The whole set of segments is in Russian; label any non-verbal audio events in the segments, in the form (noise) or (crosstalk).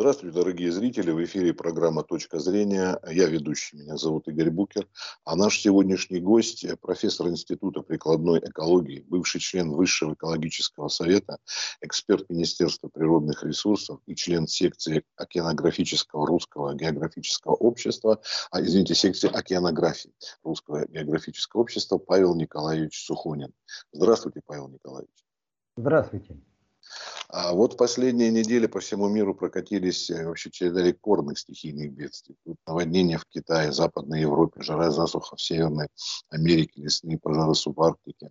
Здравствуйте, дорогие зрители. В эфире программа «Точка зрения». Я ведущий, меня зовут Игорь Букер. А наш сегодняшний гость – профессор Института прикладной экологии, бывший член Высшего экологического совета, эксперт Министерства природных ресурсов и член секции океанографического русского географического общества, а, извините, секции океанографии русского географического общества Павел Николаевич Сухонин. Здравствуйте, Павел Николаевич. Здравствуйте. А вот последние недели по всему миру прокатились э, вообще череда рекордных стихийных бедствий. Тут наводнения в Китае, Западной Европе, жара засуха в Северной Америке, лесные пожары субарктики.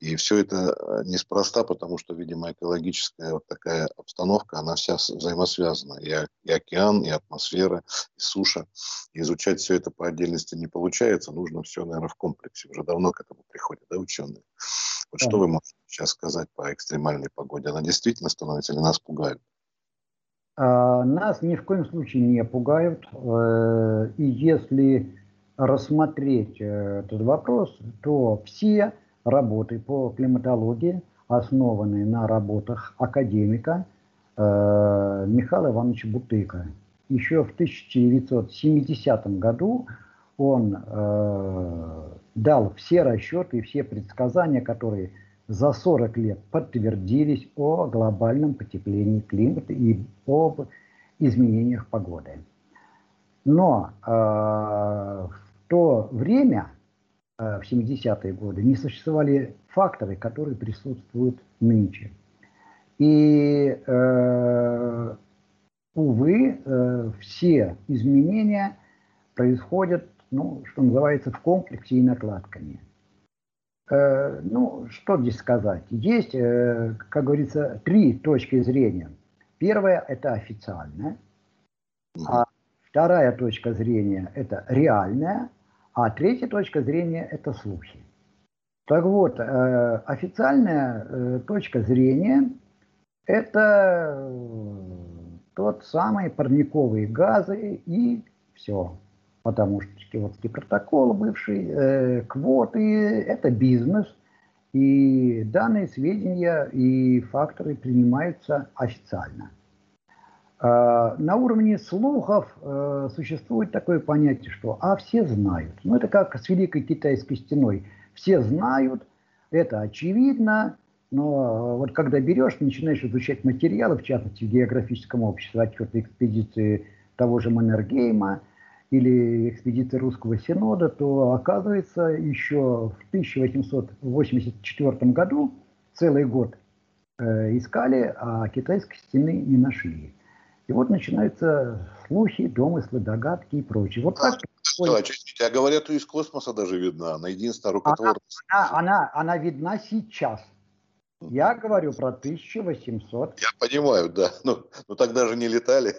И все это э, неспроста, потому что, видимо, экологическая вот такая обстановка, она вся взаимосвязана. И, и океан, и атмосфера, и суша. И изучать все это по отдельности не получается. Нужно все, наверное, в комплексе. Уже давно к этому приходят, да, ученые? Вот да. что вы можете сейчас сказать по экстремальной погоде? Она действительно становится или нас пугают? А, нас ни в коем случае не пугают. Э, и если рассмотреть э, этот вопрос, то все работы по климатологии, основанные на работах академика э, Михаила Ивановича Бутыка. Еще в 1970 году он дал все расчеты и все предсказания, которые за 40 лет подтвердились о глобальном потеплении климата и об изменениях погоды. Но э, в то время, э, в 70-е годы, не существовали факторы, которые присутствуют нынче. И, э, увы, э, все изменения происходят ну, что называется, в комплексе и накладками. Э, ну, что здесь сказать? Есть, э, как говорится, три точки зрения. Первая – это официальная, а вторая точка зрения – это реальная, а третья точка зрения – это слухи. Так вот, э, официальная точка зрения – это тот самый парниковые газы и все потому что Киотский протокол бывший, э, квоты – это бизнес, и данные сведения и факторы принимаются официально. Э, на уровне слухов э, существует такое понятие, что «а все знают». Ну, это как с Великой Китайской стеной. Все знают, это очевидно, но вот когда берешь, начинаешь изучать материалы, в частности, в географическом обществе, отчеты экспедиции того же Маннергейма – или экспедиции Русского Синода, то оказывается еще в 1884 году целый год э, искали, а китайской стены не нашли. И вот начинаются слухи, домыслы, догадки и прочее. Вот так. Да, а говорят, из космоса даже видна. Она единственная рукотворная. Она, она, она, она видна сейчас. Я говорю про 1800. Я понимаю, да. Но, но тогда же не летали.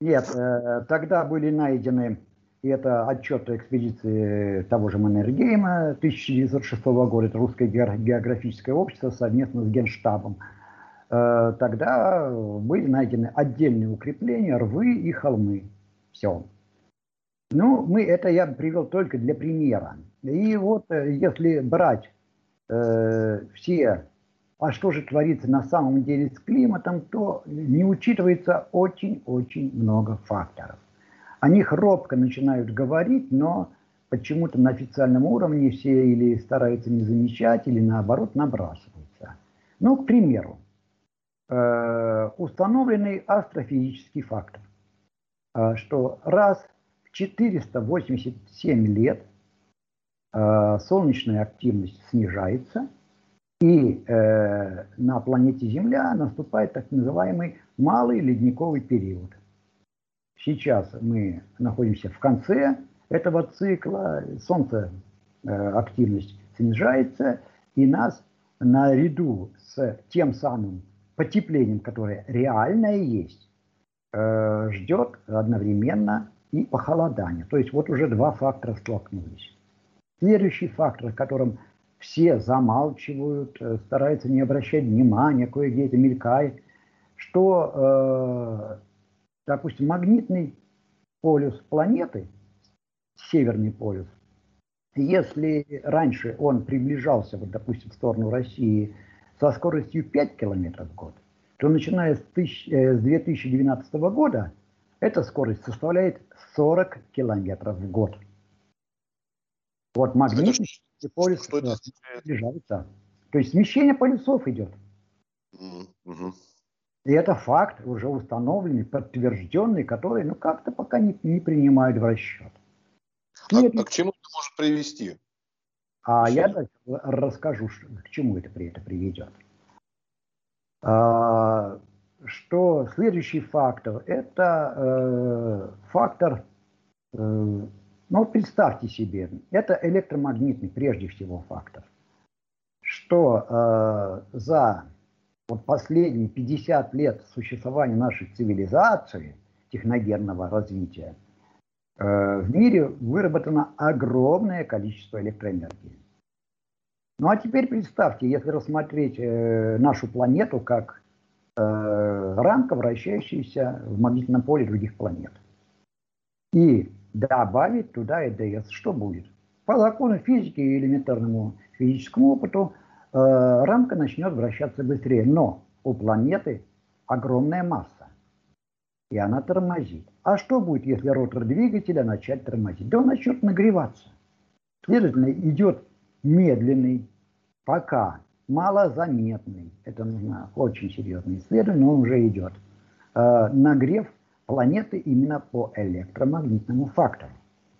Нет, э, тогда были найдены, и это отчеты экспедиции того же Маннергейма 1906 года, это русское географическое общество совместно с Генштабом. Э, тогда были найдены отдельные укрепления, рвы и холмы. Все. Ну, мы, это я привел только для примера. И вот э, если брать э, все а что же творится на самом деле с климатом, то не учитывается очень-очень много факторов. О них робко начинают говорить, но почему-то на официальном уровне все или стараются не замечать, или наоборот набрасываются. Ну, к примеру, э, установленный астрофизический фактор, э, что раз в 487 лет э, солнечная активность снижается – и э, на планете Земля наступает так называемый малый ледниковый период. Сейчас мы находимся в конце этого цикла, Солнце э, активность снижается, и нас наряду с тем самым потеплением, которое реальное есть, э, ждет одновременно и похолодание. То есть вот уже два фактора столкнулись. Следующий фактор, о котором все замалчивают, э, стараются не обращать внимания, кое-где это мелькает, что, э, допустим, магнитный полюс планеты, северный полюс, если раньше он приближался, вот, допустим, в сторону России со скоростью 5 км в год, то начиная с, тысяч, э, с 2012 года эта скорость составляет 40 километров в год. Вот магнитный полюс что это снижается. То есть смещение полюсов идет. Mm-hmm. И это факт, уже установленный, подтвержденный, который ну, как-то пока не, не принимают в расчет. А, Нет, а к чему это может привести? А Все. я дальше расскажу, к чему это, при, это приведет. А, что следующий фактор – это э, фактор, э, ну представьте себе, это электромагнитный прежде всего фактор, что э, за вот последние 50 лет существования нашей цивилизации, техногенного развития, э, в мире выработано огромное количество электроэнергии. Ну а теперь представьте, если рассмотреть э, нашу планету как э, рамка, вращающаяся в магнитном поле других планет, и добавить туда ЭДС, что будет? По закону физики и элементарному физическому опыту – Э, рамка начнет вращаться быстрее. Но у планеты огромная масса, и она тормозит. А что будет, если ротор двигателя начать тормозить? Да он начнет нагреваться. Следовательно, идет медленный, пока малозаметный, это нужно очень серьезное исследование, он уже идет, э, нагрев планеты именно по электромагнитному фактору,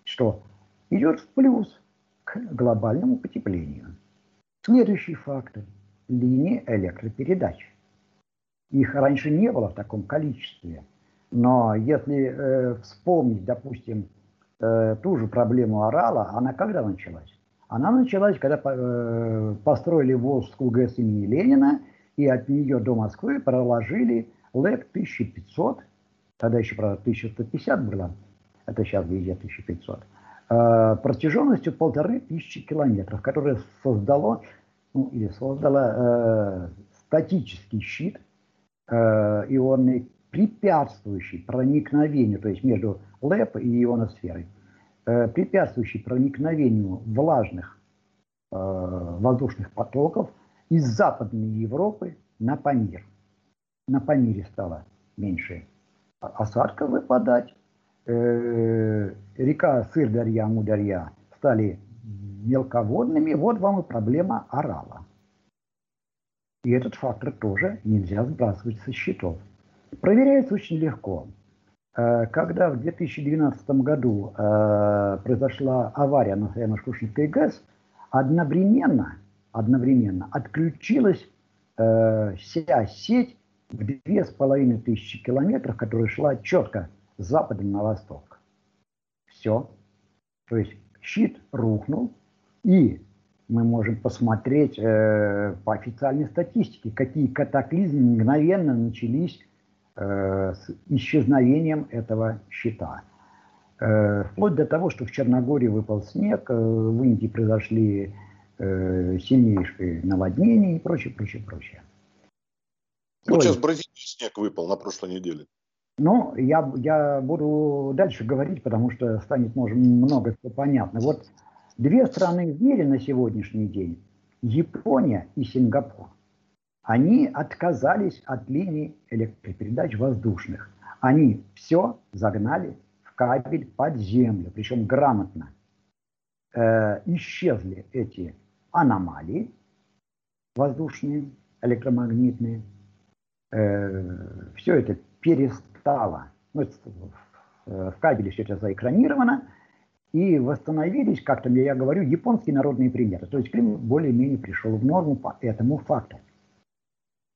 что идет в плюс к глобальному потеплению. Следующий фактор – линии электропередач. Их раньше не было в таком количестве. Но если э, вспомнить, допустим, э, ту же проблему Орала, она когда началась? Она началась, когда э, построили Волжскую ГЭС имени Ленина, и от нее до Москвы проложили ЛЭК 1500, тогда еще, правда, 1150 было, это сейчас везде 1500, Э, протяженностью полторы тысячи километров, которое создало, ну, или создало э, статический щит э, ионный, препятствующий проникновению, то есть между ЛЭП и ионосферой, э, препятствующий проникновению влажных э, воздушных потоков из Западной Европы на Памир. На Памире стало меньше осадков выпадать, э, река Сырдарья, Мударья стали мелководными, вот вам и проблема орала. И этот фактор тоже нельзя сбрасывать со счетов. Проверяется очень легко. Э, когда в 2012 году э, произошла авария на Саяно-Шкушинской ГЭС, одновременно, одновременно отключилась вся сеть две с половиной тысячи километров, которая шла четко с запада на восток. Все. То есть щит рухнул, и мы можем посмотреть э, по официальной статистике, какие катаклизмы мгновенно начались э, с исчезновением этого щита. Э, вплоть до того, что в Черногории выпал снег, э, в Индии произошли э, сильнейшие наводнения и прочее, прочее, прочее. Вот сейчас в Бразилии снег выпал на прошлой неделе. Ну, я, я буду дальше говорить, потому что станет может, много что понятно. Вот две страны в мире на сегодняшний день, Япония и Сингапур, они отказались от линий электропередач воздушных. Они все загнали в кабель под землю, причем грамотно. Э, исчезли эти аномалии воздушные, электромагнитные. Э, все это перестало стало, ну, в кабеле все это заэкранировано, и восстановились, как-то я говорю, японские народные примеры. То есть климат более-менее пришел в норму по этому факту.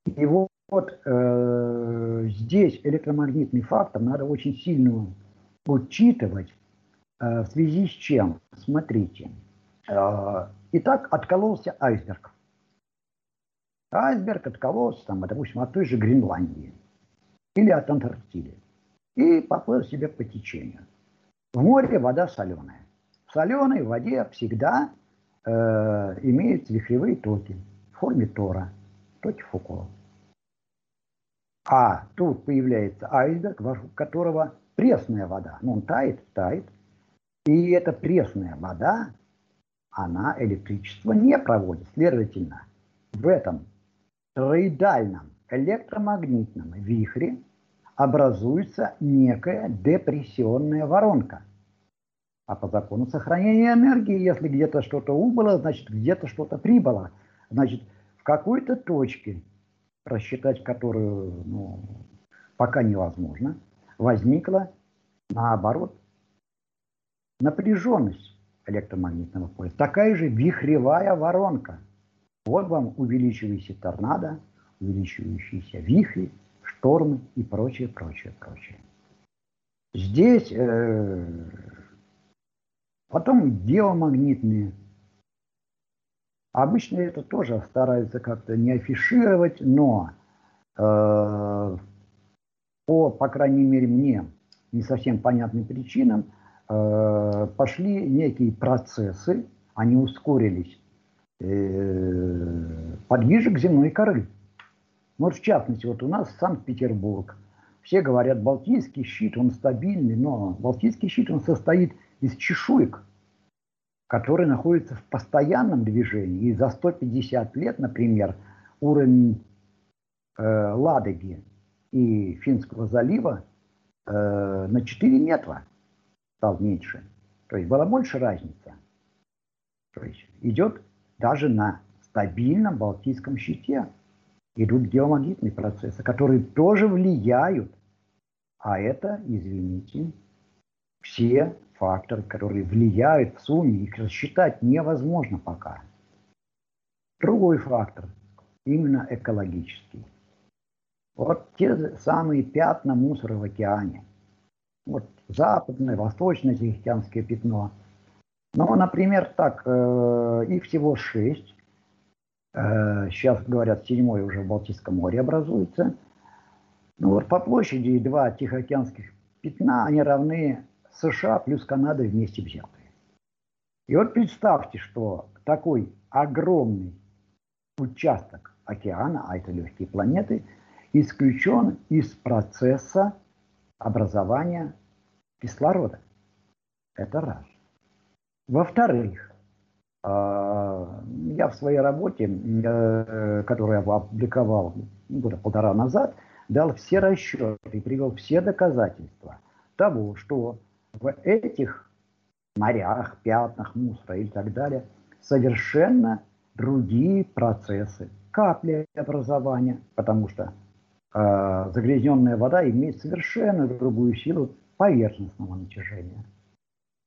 И вот, вот э, здесь электромагнитный фактор надо очень сильно учитывать, э, в связи с чем, смотрите. Э, итак, откололся айсберг. Айсберг откололся, там, допустим, от той же Гренландии или от Антарктиды. И поплыл себе по течению. В море вода соленая. В соленой воде всегда э, имеются вихревые токи в форме тора, токи Фуко. А тут появляется айсберг, вокруг которого пресная вода. Ну, он тает, тает. И эта пресная вода, она электричество не проводит. Следовательно, в этом тороидальном электромагнитном вихре образуется некая депрессионная воронка. А по закону сохранения энергии, если где-то что-то убыло, значит где-то что-то прибыло. Значит, в какой-то точке, рассчитать которую ну, пока невозможно, возникла, наоборот, напряженность электромагнитного поля. Такая же вихревая воронка. Вот вам увеличивающийся торнадо, увеличивающиеся вихри, штормы и прочее, прочее, прочее. Здесь э, Потом геомагнитные. Обычно это тоже стараются как-то не афишировать, но э, по, по крайней мере, мне не совсем понятным причинам э, пошли некие процессы, они ускорились подвижек земной коры. Вот в частности, вот у нас Санкт-Петербург. Все говорят, Балтийский щит, он стабильный, но Балтийский щит, он состоит из чешуек, которые находятся в постоянном движении. И за 150 лет, например, уровень э, Ладоги и Финского залива э, на 4 метра стал меньше. То есть была больше разница. То есть идет даже на стабильном Балтийском щите идут геомагнитные процессы, которые тоже влияют. А это, извините, все факторы, которые влияют в сумме, их рассчитать невозможно пока. Другой фактор, именно экологический. Вот те самые пятна мусора в океане. Вот западное, восточное Тихоокеанское пятно. Ну, например, так, э, их всего шесть. Э, сейчас, говорят, седьмое уже в Балтийском море образуется. Ну вот по площади два Тихоокеанских пятна, они равны США плюс Канада вместе взятые. И вот представьте, что такой огромный участок океана, а это легкие планеты, исключен из процесса образования кислорода. Это раз. Во-вторых, а, я в своей работе, э, которую я опубликовал года полтора назад, дал все расчеты и привел все доказательства того, что в этих морях, пятнах мусора и так далее совершенно другие процессы капли образования, потому что э, загрязненная вода имеет совершенно другую силу поверхностного натяжения,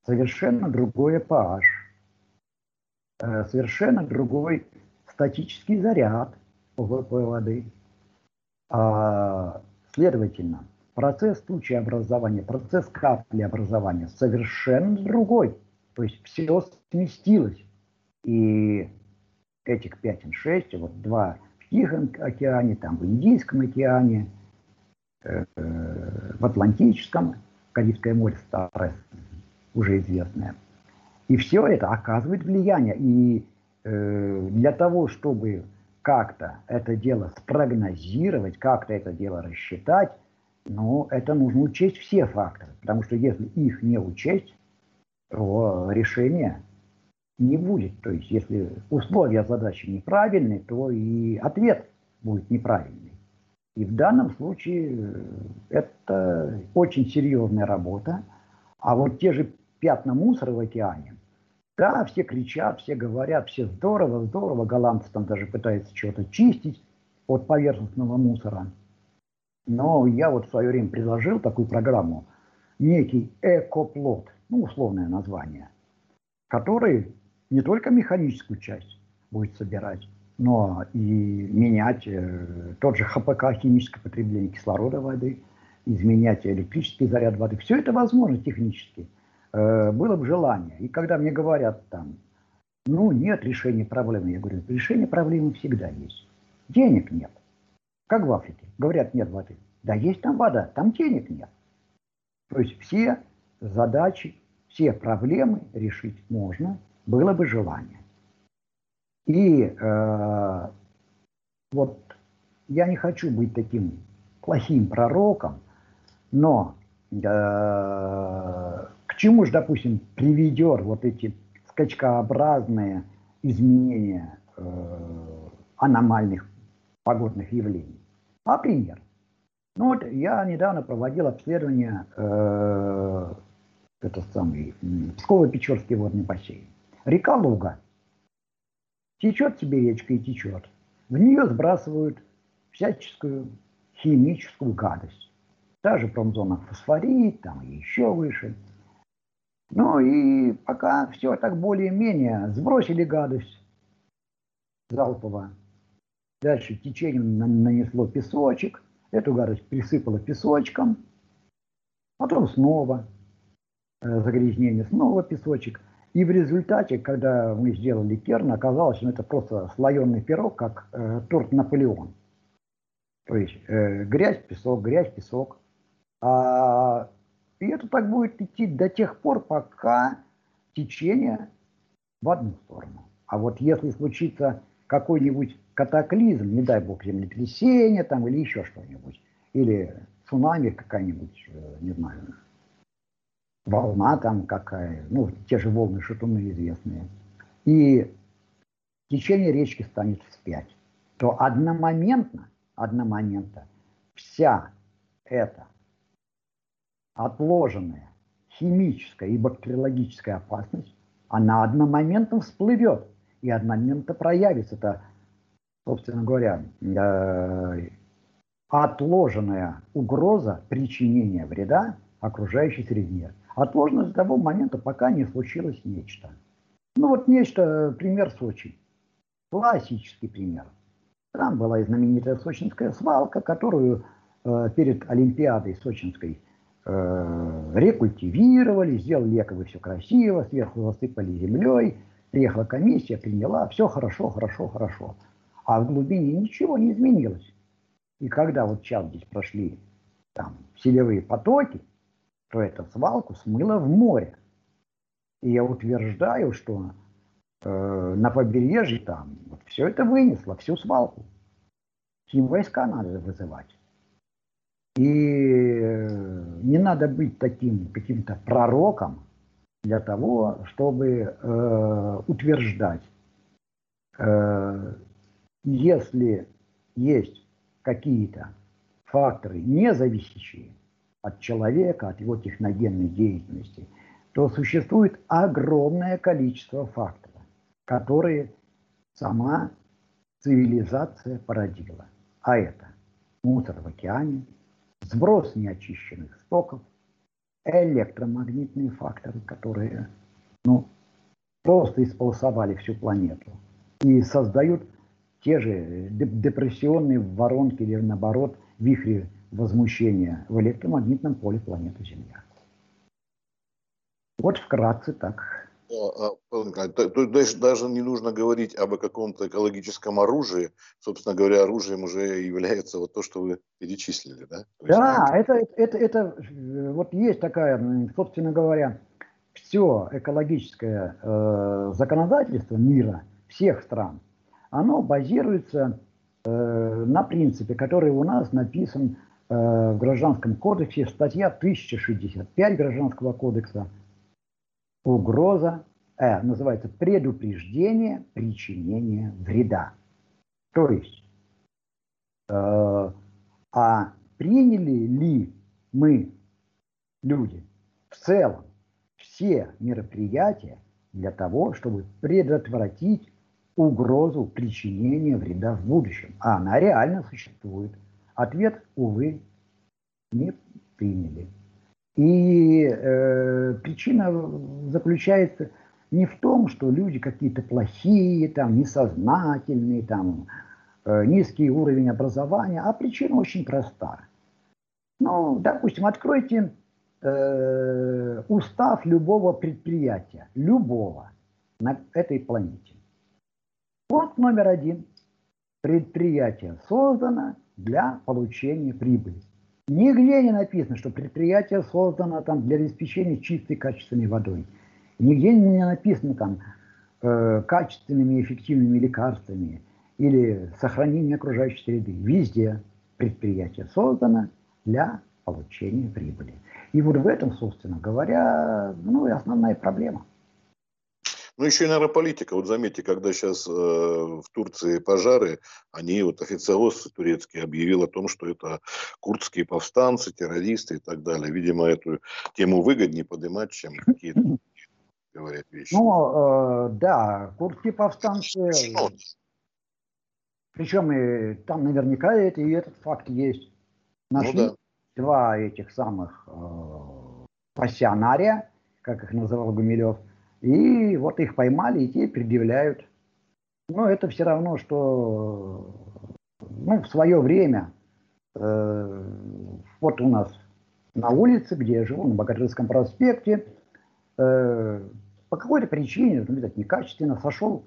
совершенно другое pH, э, совершенно другой статический заряд ПВП воды. А, следовательно, процесс тучеобразования, процесс каплеобразования совершенно другой. То есть все сместилось. И этих пятен шесть, вот два в Тихом океане, там в Индийском океане, э, в Атлантическом, Карибское море старое, уже известное. И все это оказывает влияние. И э, для того, чтобы как-то это дело спрогнозировать, как-то это дело рассчитать, но это нужно учесть все факторы, потому что если их не учесть, то решения не будет. То есть если условия задачи неправильные, то и ответ будет неправильный. И в данном случае э, это очень серьезная работа. А вот те же пятна мусора в океане, да, все кричат, все говорят, все здорово, здорово, голландцы там даже пытаются что-то чистить от поверхностного мусора – но я вот в свое время предложил такую программу, некий экоплот, ну, условное название, который не только механическую часть будет собирать, но и менять э, тот же ХПК, химическое потребление кислорода воды, изменять электрический заряд воды. Все это возможно технически. Э, было бы желание. И когда мне говорят там, ну, нет решения проблемы, я говорю, решение проблемы всегда есть. Денег нет. Как в Африке. Говорят, нет воды. Да есть там вода, там денег нет. То есть все задачи, все проблемы решить можно, было бы желание. И э, вот я не хочу быть таким плохим пророком, но э, к чему же, допустим, приведет вот эти скачкообразные изменения э, аномальных погодных явлений? А пример. Ну вот я недавно проводил обследование э, это самый Псково-Печорский водный бассейн. Река Луга. Течет себе речка и течет. В нее сбрасывают всяческую химическую гадость. Та же промзона фосфорит, там еще выше. Ну и пока все так более-менее сбросили гадость залпово. Дальше течение нанесло песочек, эту гадость присыпало песочком, потом снова э, загрязнение, снова песочек. И в результате, когда мы сделали керн, оказалось, что это просто слоеный пирог, как э, торт Наполеон. То есть э, грязь, песок, грязь, песок. А, и это так будет идти до тех пор, пока течение в одну сторону. А вот если случится какой-нибудь катаклизм, не дай бог землетрясение там или еще что-нибудь, или цунами какая-нибудь, э, не знаю, волна там какая, ну, те же волны шатуны известные, и течение речки станет вспять, то одномоментно, одномоментно вся эта отложенная химическая и бактериологическая опасность, она одномоментно всплывет и одномоментно проявится. Это, собственно говоря, э, отложенная угроза причинения вреда окружающей среде. Отложена до того момента, пока не случилось нечто. Ну вот нечто, пример Сочи. Классический пример. Там была знаменитая сочинская свалка, которую э, перед Олимпиадой сочинской э, рекультивировали, сделали якобы все красиво, сверху засыпали землей, приехала комиссия, приняла, все хорошо, хорошо, хорошо. А в глубине ничего не изменилось. И когда вот сейчас здесь прошли там селевые потоки, то эту свалку смыло в море. И я утверждаю, что э, на побережье там вот все это вынесло, всю свалку. Хим войска надо вызывать. И э, не надо быть таким каким-то пророком для того, чтобы э, утверждать, э, если есть какие-то факторы, не зависящие от человека, от его техногенной деятельности, то существует огромное количество факторов, которые сама цивилизация породила. А это мусор в океане, сброс неочищенных стоков, электромагнитные факторы, которые ну, просто исполосовали всю планету и создают те же депрессионные воронки или наоборот вихри возмущения в электромагнитном поле планеты Земля. Вот вкратце так. А, то, то, то даже не нужно говорить об каком-то экологическом оружии. Собственно говоря, оружием уже является вот то, что вы перечислили, да? То да, есть, это, это, это, вот есть такая, собственно говоря, все экологическое э, законодательство мира, всех стран, оно базируется э, на принципе, который у нас написан э, в Гражданском кодексе, статья 1065 Гражданского кодекса – угроза, э, называется предупреждение причинения вреда. То есть, э, а приняли ли мы, люди, в целом все мероприятия для того, чтобы предотвратить угрозу причинения вреда в будущем. А она реально существует. Ответ, увы, не приняли. И э, причина заключается не в том, что люди какие-то плохие, там, несознательные, там, э, низкий уровень образования, а причина очень проста. Ну, допустим, откройте э, устав любого предприятия, любого на этой планете. Пункт номер один. Предприятие создано для получения прибыли. Нигде не написано, что предприятие создано там для обеспечения чистой качественной водой. Нигде не написано там э, качественными эффективными лекарствами или сохранение окружающей среды. Везде предприятие создано для получения прибыли. И вот в этом, собственно говоря, ну и основная проблема. Ну, еще и, наверное, политика. Вот заметьте, когда сейчас э, в Турции пожары, они, вот официоз турецкий объявил о том, что это курдские повстанцы, террористы и так далее. Видимо, эту тему выгоднее поднимать, чем какие-то говорят вещи. Ну, э, да, курдские повстанцы... Причем и там наверняка это, и этот факт есть. Нашли ну, да. два этих самых э, пассионария, как их называл Гумилев, и вот их поймали, и те предъявляют. Но это все равно, что ну, в свое время э, вот у нас на улице, где я живу, на Богатырском проспекте, э, по какой-то причине, ну, видать, некачественно сошел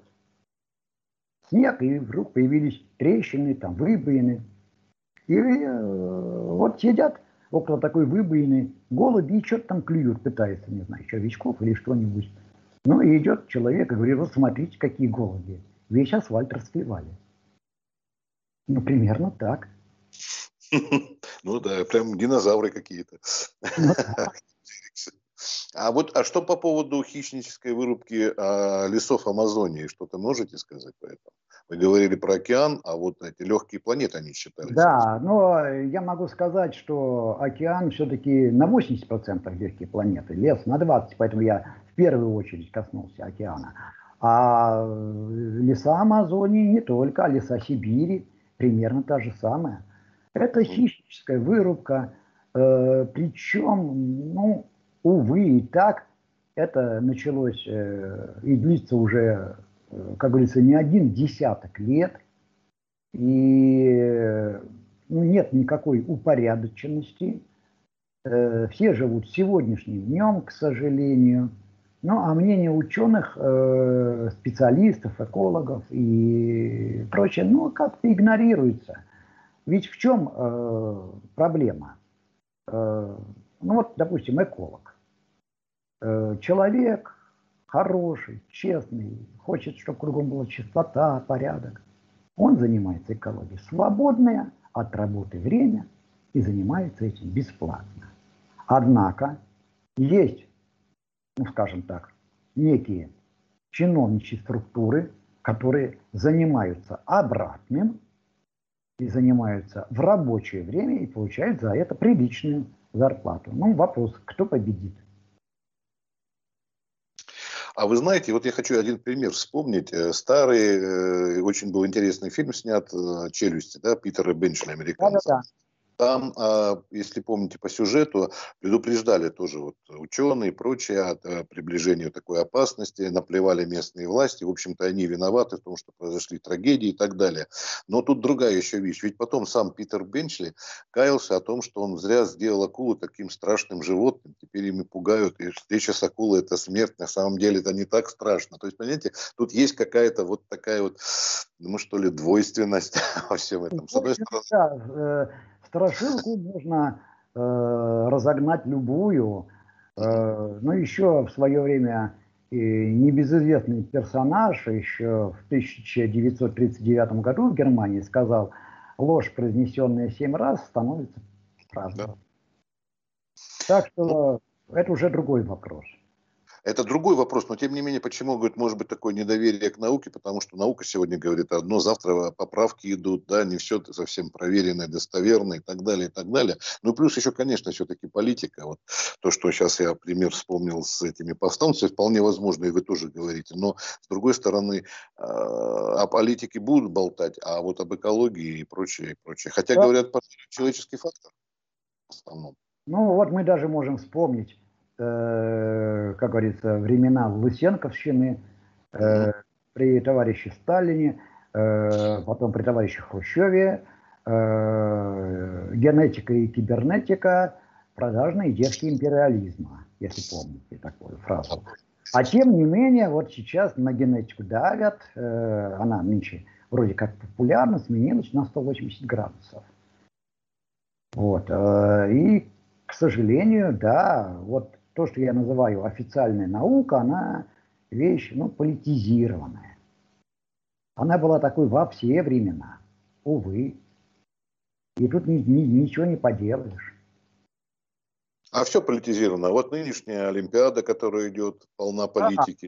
снег, и вдруг появились трещины, там, выбоины. И э, вот сидят около такой выбоины голуби и что-то там клюют, пытаются, не знаю, червячков или что-нибудь. Ну и идет человек и говорит, вот смотрите, какие голуби. Весь асфальт расклевали. Ну, примерно так. (laughs) Ну да, прям динозавры какие-то. Ну, (laughs) а вот, а что по поводу хищнической вырубки а, лесов Амазонии? Что-то можете сказать по этому? Вы говорили про океан, а вот эти легкие планеты они считались. Да, но я могу сказать, что океан все-таки на 80% легкие планеты, лес на 20%, поэтому я первую очередь коснулся океана. А леса Амазонии не только, а леса Сибири примерно та же самая. Это хищническая вырубка, э, причем, ну, увы, и так это началось э, и длится уже, э, как говорится, не один десяток лет. И ну, нет никакой упорядоченности. Э, все живут сегодняшним днем, к сожалению. Ну, а мнение ученых, э, специалистов, экологов и прочее, ну, как-то игнорируется. Ведь в чем э, проблема? Э, ну вот, допустим, эколог. Человек хороший, честный, хочет, чтобы кругом была чистота, порядок. Он занимается экологией свободное от работы время и занимается этим бесплатно. Однако есть, ну скажем так, некие чиновничьи структуры, которые занимаются обратным и занимаются в рабочее время и получают за это приличную зарплату. Ну, вопрос, кто победит? А вы знаете, вот я хочу один пример вспомнить. Э, старый, э, очень был интересный фильм снят э, «Челюсти», да, Питера Бенчли, американца. Да, да, да. Там, а, если помните по сюжету, предупреждали тоже вот ученые и прочие от э, приближения такой опасности, наплевали местные власти. В общем-то, они виноваты в том, что произошли трагедии и так далее. Но тут другая еще вещь. Ведь потом сам Питер Бенчли каялся о том, что он зря сделал акулу таким страшным животным. Теперь ими пугают, и встреча с акулой – это смерть. На самом деле это не так страшно. То есть, понимаете, тут есть какая-то вот такая вот, ну что ли, двойственность (laughs) во всем этом. С одной стороны... Да, э, Страшилку можно э, разогнать любую. Э, ну, еще в свое время и небезызвестный персонаж еще в 1939 году в Германии сказал, ложь, произнесенная семь раз, становится правдой. Да. Так что это уже другой вопрос. Это другой вопрос, но тем не менее, почему, говорит, может быть такое недоверие к науке, потому что наука сегодня говорит одно, завтра поправки идут, да, не все совсем проверенное, достоверное и так далее, и так далее. Ну, плюс еще, конечно, все-таки политика. Вот то, что сейчас я пример вспомнил с этими повстанцами, вполне возможно, и вы тоже говорите. Но, с другой стороны, а, о политике будут болтать, а вот об экологии и прочее, и прочее. Хотя да. говорят человеческий фактор в основном. Ну, вот мы даже можем вспомнить Э, как говорится, времена Лысенковщины, э, при товарище Сталине, э, потом при товарище Хрущеве, генетика и кибернетика, продажные детки империализма, если помните такую фразу. А тем не менее, вот сейчас на генетику давят, она нынче вроде как популярна, сменилась на 180 градусов. Вот. И, к сожалению, да, вот то, что я называю официальная наука, она вещь ну, политизированная. Она была такой во все времена, увы. И тут ни, ни, ничего не поделаешь. А все политизировано. Вот нынешняя Олимпиада, которая идет, полна политики.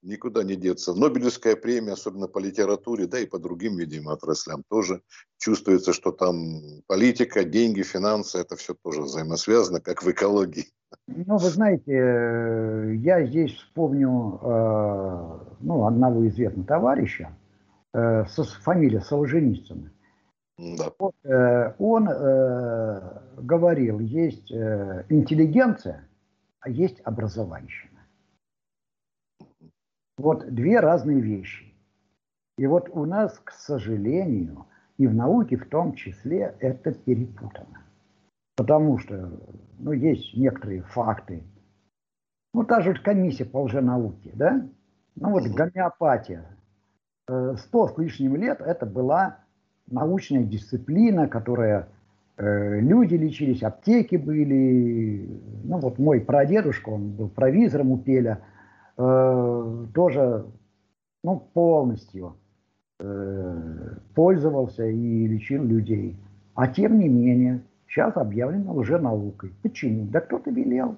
никуда не деться. Нобелевская премия, особенно по литературе, да и по другим, видимо, отраслям тоже чувствуется, что там политика, деньги, финансы, это все тоже взаимосвязано, как в экологии. Ну, вы знаете, э, я здесь вспомню э, ну, одного известного товарища, э, фамилия Солженицына. Да. Вот, он говорил, есть интеллигенция, а есть образованщина. Вот две разные вещи. И вот у нас, к сожалению, и в науке в том числе это перепутано. Потому что ну, есть некоторые факты. Ну, та же комиссия по лженауке, да? Ну, вот гомеопатия. Э, сто с лишним лет это была научная дисциплина, которая э, люди лечились, аптеки были. Ну, вот мой прадедушка, он был провизором у Пеля, э, тоже ну, полностью э, пользовался и лечил людей. А тем не менее, сейчас объявлено уже наукой. Почему? Да кто-то велел.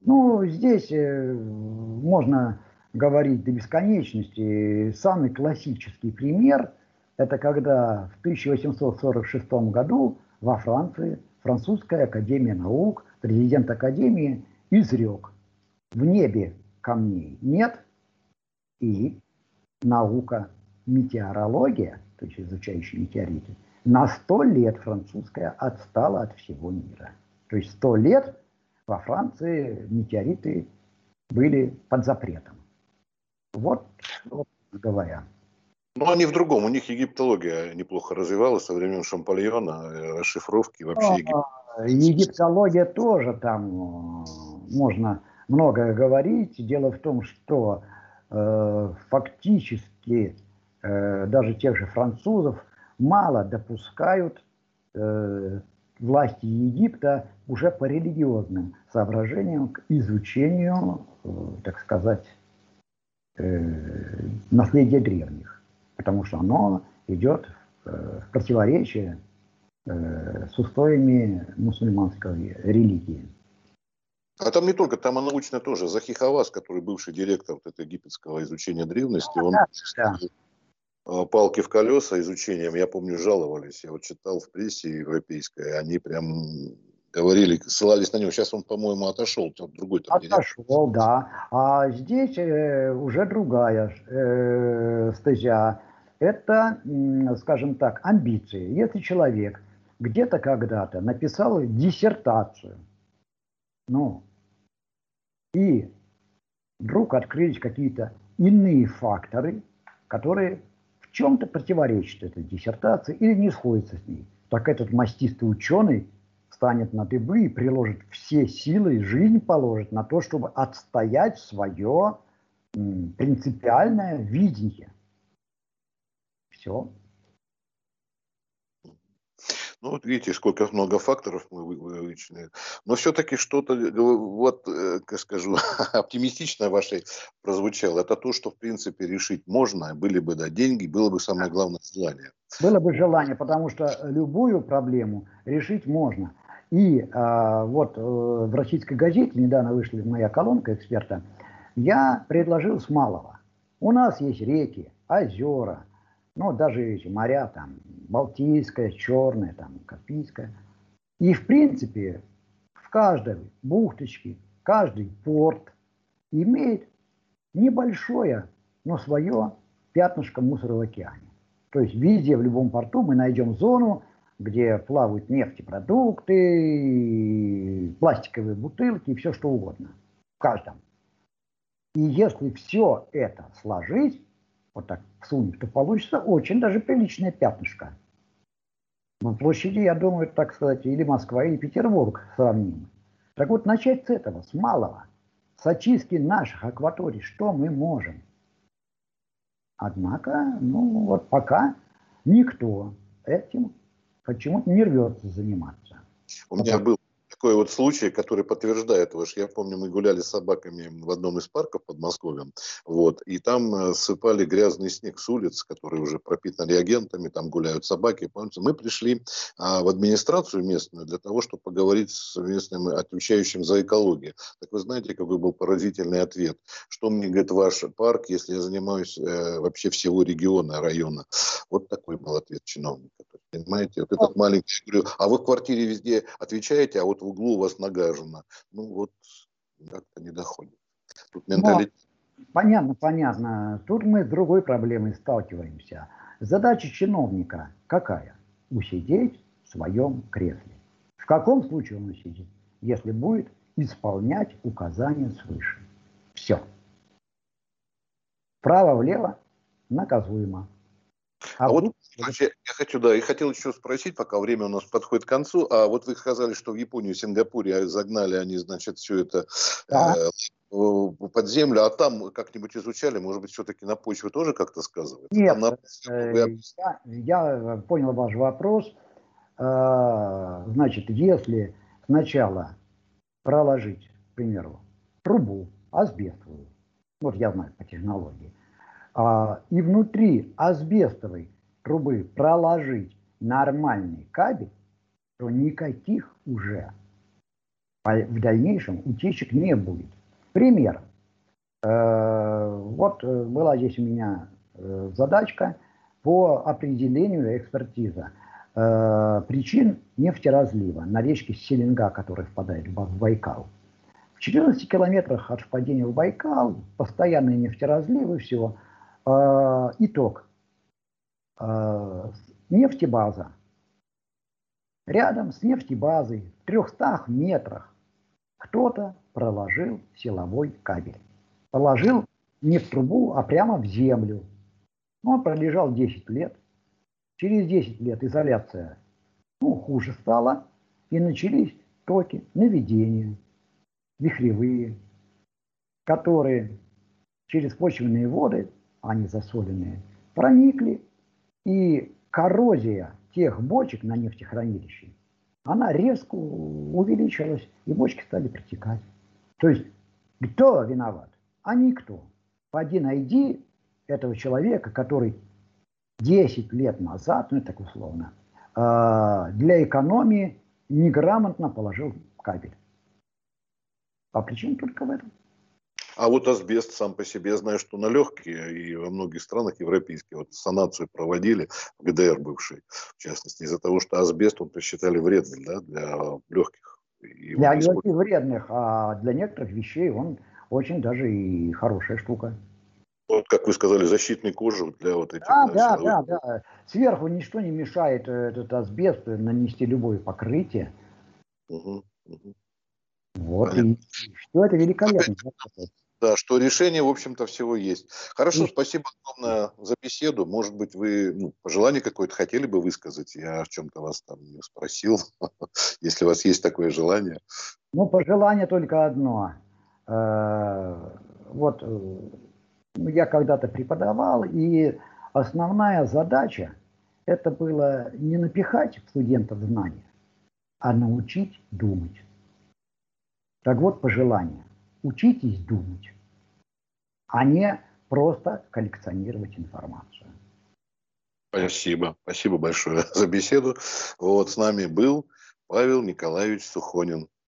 Ну, здесь э, можно говорить до бесконечности. Самый классический пример – это когда в 1846 году во Франции французская академия наук, президент академии изрек в небе камней нет, и наука метеорология, то есть изучающая метеориты, на сто лет французская отстала от всего мира. То есть сто лет во Франции метеориты были под запретом. Вот, вот говоря. Ну, они в другом. У них египтология неплохо развивалась со времен Шампальона, э, расшифровки вообще. А, егип... Египтология тоже там э, можно многое говорить. Дело в том, что э, фактически э, даже тех же французов мало допускают э, власти Египта уже по религиозным соображениям к изучению, э, так сказать, э, наследия древних, потому что оно идет э, в противоречие э, с устоями мусульманской религии. А там не только, там и научно тоже. Захи Хавас, который бывший директор вот этого египетского изучения древности, он да, да. А, палки в колеса изучением, я помню, жаловались. Я вот читал в прессе европейской, они прям говорили, ссылались на него. Сейчас он, по-моему, отошел, другой там Отошел, директор. да. А здесь э, уже другая э, стезя. Это, скажем так, амбиции. Если человек где-то когда-то написал диссертацию, ну, и вдруг открылись какие-то иные факторы, которые чем-то противоречат этой диссертации или не сходятся с ней. Так этот мастистый ученый станет на дыбы и приложит все силы и жизнь положит на то, чтобы отстоять свое принципиальное видение. Все. Ну, вот видите, сколько много факторов мы вычленили. Но все-таки что-то, э, вот, э, как скажу, (laughs) оптимистично вашей прозвучало. Это то, что, в принципе, решить можно. Были бы, да, деньги, было бы самое главное желание. Было бы желание, потому что любую проблему решить можно. И а, вот э, в российской газете, недавно вышла моя колонка эксперта, я предложил с малого. У нас есть реки, озера, ну, даже эти моря, там, Балтийское, Черное, там, Каспийское. И, в принципе, в каждой бухточке, каждый порт имеет небольшое, но свое пятнышко мусора в океане. То есть везде, в любом порту мы найдем зону, где плавают нефтепродукты, пластиковые бутылки и все что угодно. В каждом. И если все это сложить, вот так всунуть, то получится очень даже приличное пятнышко. На площади, я думаю, так сказать, или Москва, или Петербург сравним. Так вот, начать с этого, с малого, с очистки наших акваторий, что мы можем. Однако, ну вот пока никто этим почему-то не рвется заниматься. У меня был такой вот случай, который подтверждает ваш. Я помню, мы гуляли с собаками в одном из парков под Москвой, вот, и там э, сыпали грязный снег с улиц, который уже пропитан реагентами, там гуляют собаки. Помните, мы пришли а, в администрацию местную для того, чтобы поговорить с местным отвечающим за экологию. Так вы знаете, какой был поразительный ответ? Что мне говорит ваш парк, если я занимаюсь э, вообще всего региона, района? Вот такой был ответ чиновника. Понимаете, вот этот маленький, а вы в квартире везде отвечаете, а вот в углу у вас нагажено. Ну вот как-то не доходит. Тут менталитет. Но, понятно, понятно. Тут мы с другой проблемой сталкиваемся. Задача чиновника какая? Усидеть в своем кресле. В каком случае он усидит? Если будет исполнять указания свыше. Все. Право-влево наказуемо. А, а вот я хочу, да, и хотел еще спросить, пока время у нас подходит к концу. А вот вы сказали, что в Японию, Сингапуре загнали они, значит, все это да. э, под землю, а там как-нибудь изучали, может быть, все-таки на почве тоже как-то сказывается? Нет, на... э, я, я понял ваш вопрос. Э, значит, если сначала проложить, к примеру, трубу асбестовую, вот я знаю по технологии, а, и внутри асбестовой трубы проложить нормальный кабель, то никаких уже в дальнейшем утечек не будет. Пример. Э, вот э, была здесь у меня э, задачка по определению экспертиза причин нефтеразлива на речке Селенга, которая впадает в Байкал. В 14 километрах от впадения в Байкал постоянные нефтеразливы, всего. Итог. Э, нефтебаза. Рядом с нефтебазой в 300 метрах кто-то проложил силовой кабель. Положил не в трубу, а прямо в землю. Он пролежал 10 лет. Через 10 лет изоляция ну, хуже стала, и начались токи, наведения, вихревые, которые через почвенные воды, они засоленные, проникли и коррозия тех бочек на нефтехранилище, она резко увеличилась, и бочки стали протекать. То есть кто виноват? А никто. Пойди найди этого человека, который 10 лет назад, ну так условно, а, для экономии неграмотно положил кабель. А причина только в этом. А вот асбест сам по себе, я знаю, что на легкие и во многих странах европейских вот санацию проводили, в ГДР бывший, в частности, из-за того, что асбест он посчитали вредным да, для легких. И для легких вредных, а для некоторых вещей он очень даже и хорошая штука. Вот, как вы сказали, защитный кожух для вот этих... Да, да, да, да. Сверху ничто не мешает э, этот асбест нанести любое покрытие. Угу, угу. Вот, Понятно. и что это великолепно. Да, что решение, в общем-то, всего есть. Хорошо, спасибо огромное за беседу. Может быть, вы ну, пожелание какое-то хотели бы высказать? Я о чем-то вас там не спросил, (laughs) если у вас есть такое желание. Ну, пожелание только одно. Э, вот э, ну, я когда-то преподавал, и основная задача это было не напихать студентов знания, а научить думать. Так вот, пожелание. Учитесь думать, а не просто коллекционировать информацию. Спасибо. Спасибо большое (laughs) за беседу. Вот с нами был Павел Николаевич Сухонин,